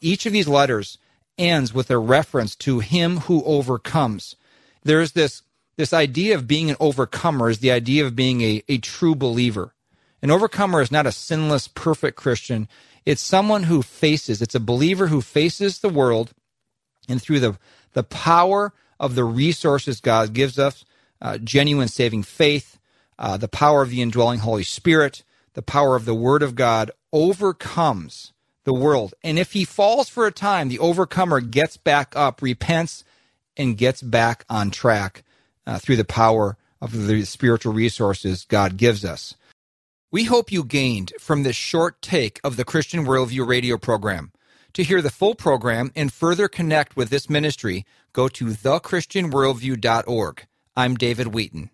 Each of these letters ends with a reference to him who overcomes. There's this this idea of being an overcomer is the idea of being a, a true believer. An overcomer is not a sinless, perfect Christian. It's someone who faces, it's a believer who faces the world and through the, the power of the resources God gives us, uh, genuine saving faith, uh, the power of the indwelling Holy Spirit, the power of the Word of God overcomes the world. And if he falls for a time, the overcomer gets back up, repents, and gets back on track uh, through the power of the spiritual resources God gives us. We hope you gained from this short take of the Christian Worldview radio program. To hear the full program and further connect with this ministry, go to thechristianworldview.org. I'm David Wheaton.